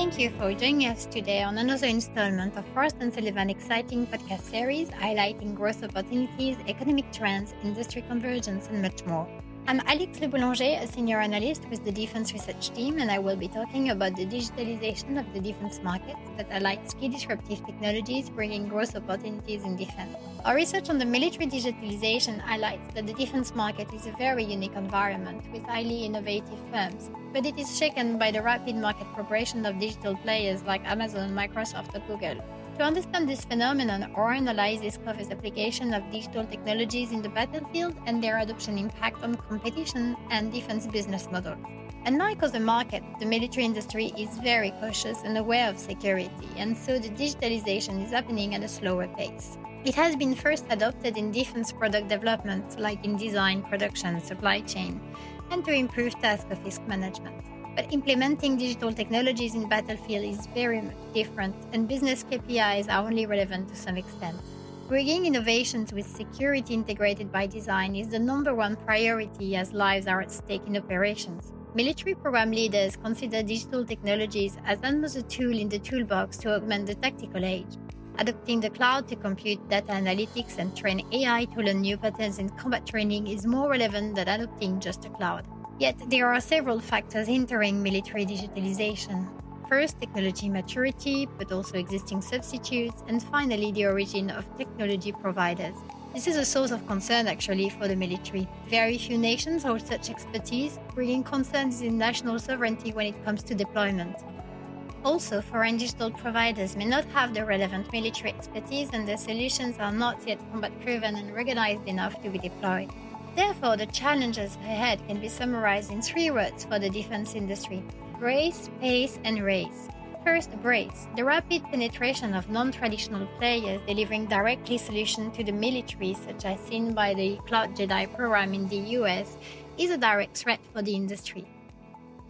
Thank you for joining us today on another installment of Frost and Sullivan exciting podcast series highlighting growth opportunities, economic trends, industry convergence, and much more. I'm Alex Le Boulanger, a senior analyst with the Defense Research Team, and I will be talking about the digitalization of the defense market that highlights key disruptive technologies bringing growth opportunities in defense. Our research on the military digitalization highlights that the defense market is a very unique environment with highly innovative firms, but it is shaken by the rapid market progression of digital players like Amazon, Microsoft, or Google. To understand this phenomenon, our analysis covers application of digital technologies in the battlefield and their adoption impact on competition and defense business models. Unlike other markets, the military industry is very cautious and aware of security, and so the digitalization is happening at a slower pace. It has been first adopted in defense product development, like in design, production, supply chain, and to improve task of risk management. But implementing digital technologies in battlefield is very different, and business KPIs are only relevant to some extent. Bringing innovations with security integrated by design is the number one priority as lives are at stake in operations. Military program leaders consider digital technologies as another tool in the toolbox to augment the tactical age. Adopting the cloud to compute data analytics and train AI to learn new patterns in combat training is more relevant than adopting just a cloud. Yet there are several factors hindering military digitalization. First, technology maturity, but also existing substitutes, and finally, the origin of technology providers. This is a source of concern actually for the military. Very few nations hold such expertise, bringing concerns in national sovereignty when it comes to deployment. Also, foreign digital providers may not have the relevant military expertise and their solutions are not yet combat proven and recognized enough to be deployed. Therefore, the challenges ahead can be summarized in three words for the defense industry brace, pace, and race. First, brace, the rapid penetration of non traditional players delivering directly solutions to the military, such as seen by the Cloud Jedi program in the US, is a direct threat for the industry.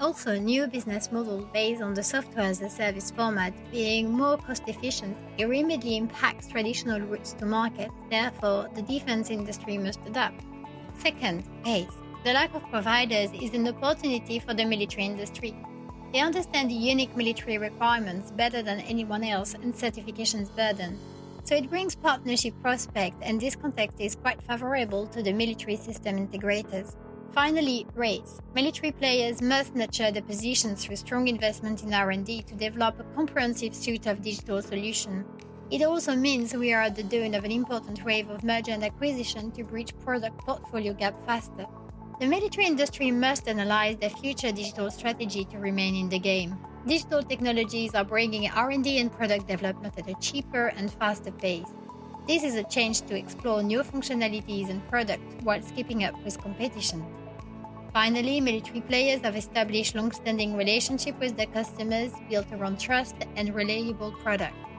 Also, new business model based on the software as a service format being more cost efficient immediately impacts traditional routes to market. Therefore, the defense industry must adapt. Second, pace. The lack of providers is an opportunity for the military industry. They understand the unique military requirements better than anyone else and certifications burden. So it brings partnership prospects and this context is quite favorable to the military system integrators. Finally, race. Military players must nurture the position through strong investment in R&D to develop a comprehensive suite of digital solutions. It also means we are at the dawn of an important wave of merger and acquisition to bridge product portfolio gap faster. The military industry must analyze their future digital strategy to remain in the game. Digital technologies are bringing R&D and product development at a cheaper and faster pace. This is a change to explore new functionalities and products while keeping up with competition. Finally, military players have established long-standing relationships with their customers built around trust and reliable products.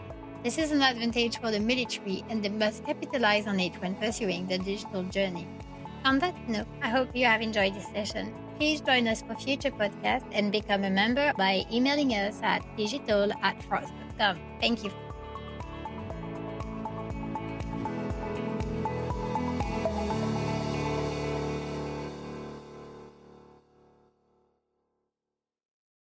This is an advantage for the military and they must capitalize on it when pursuing the digital journey. On that note, I hope you have enjoyed this session. Please join us for future podcasts and become a member by emailing us at digital at frost.com. Thank you.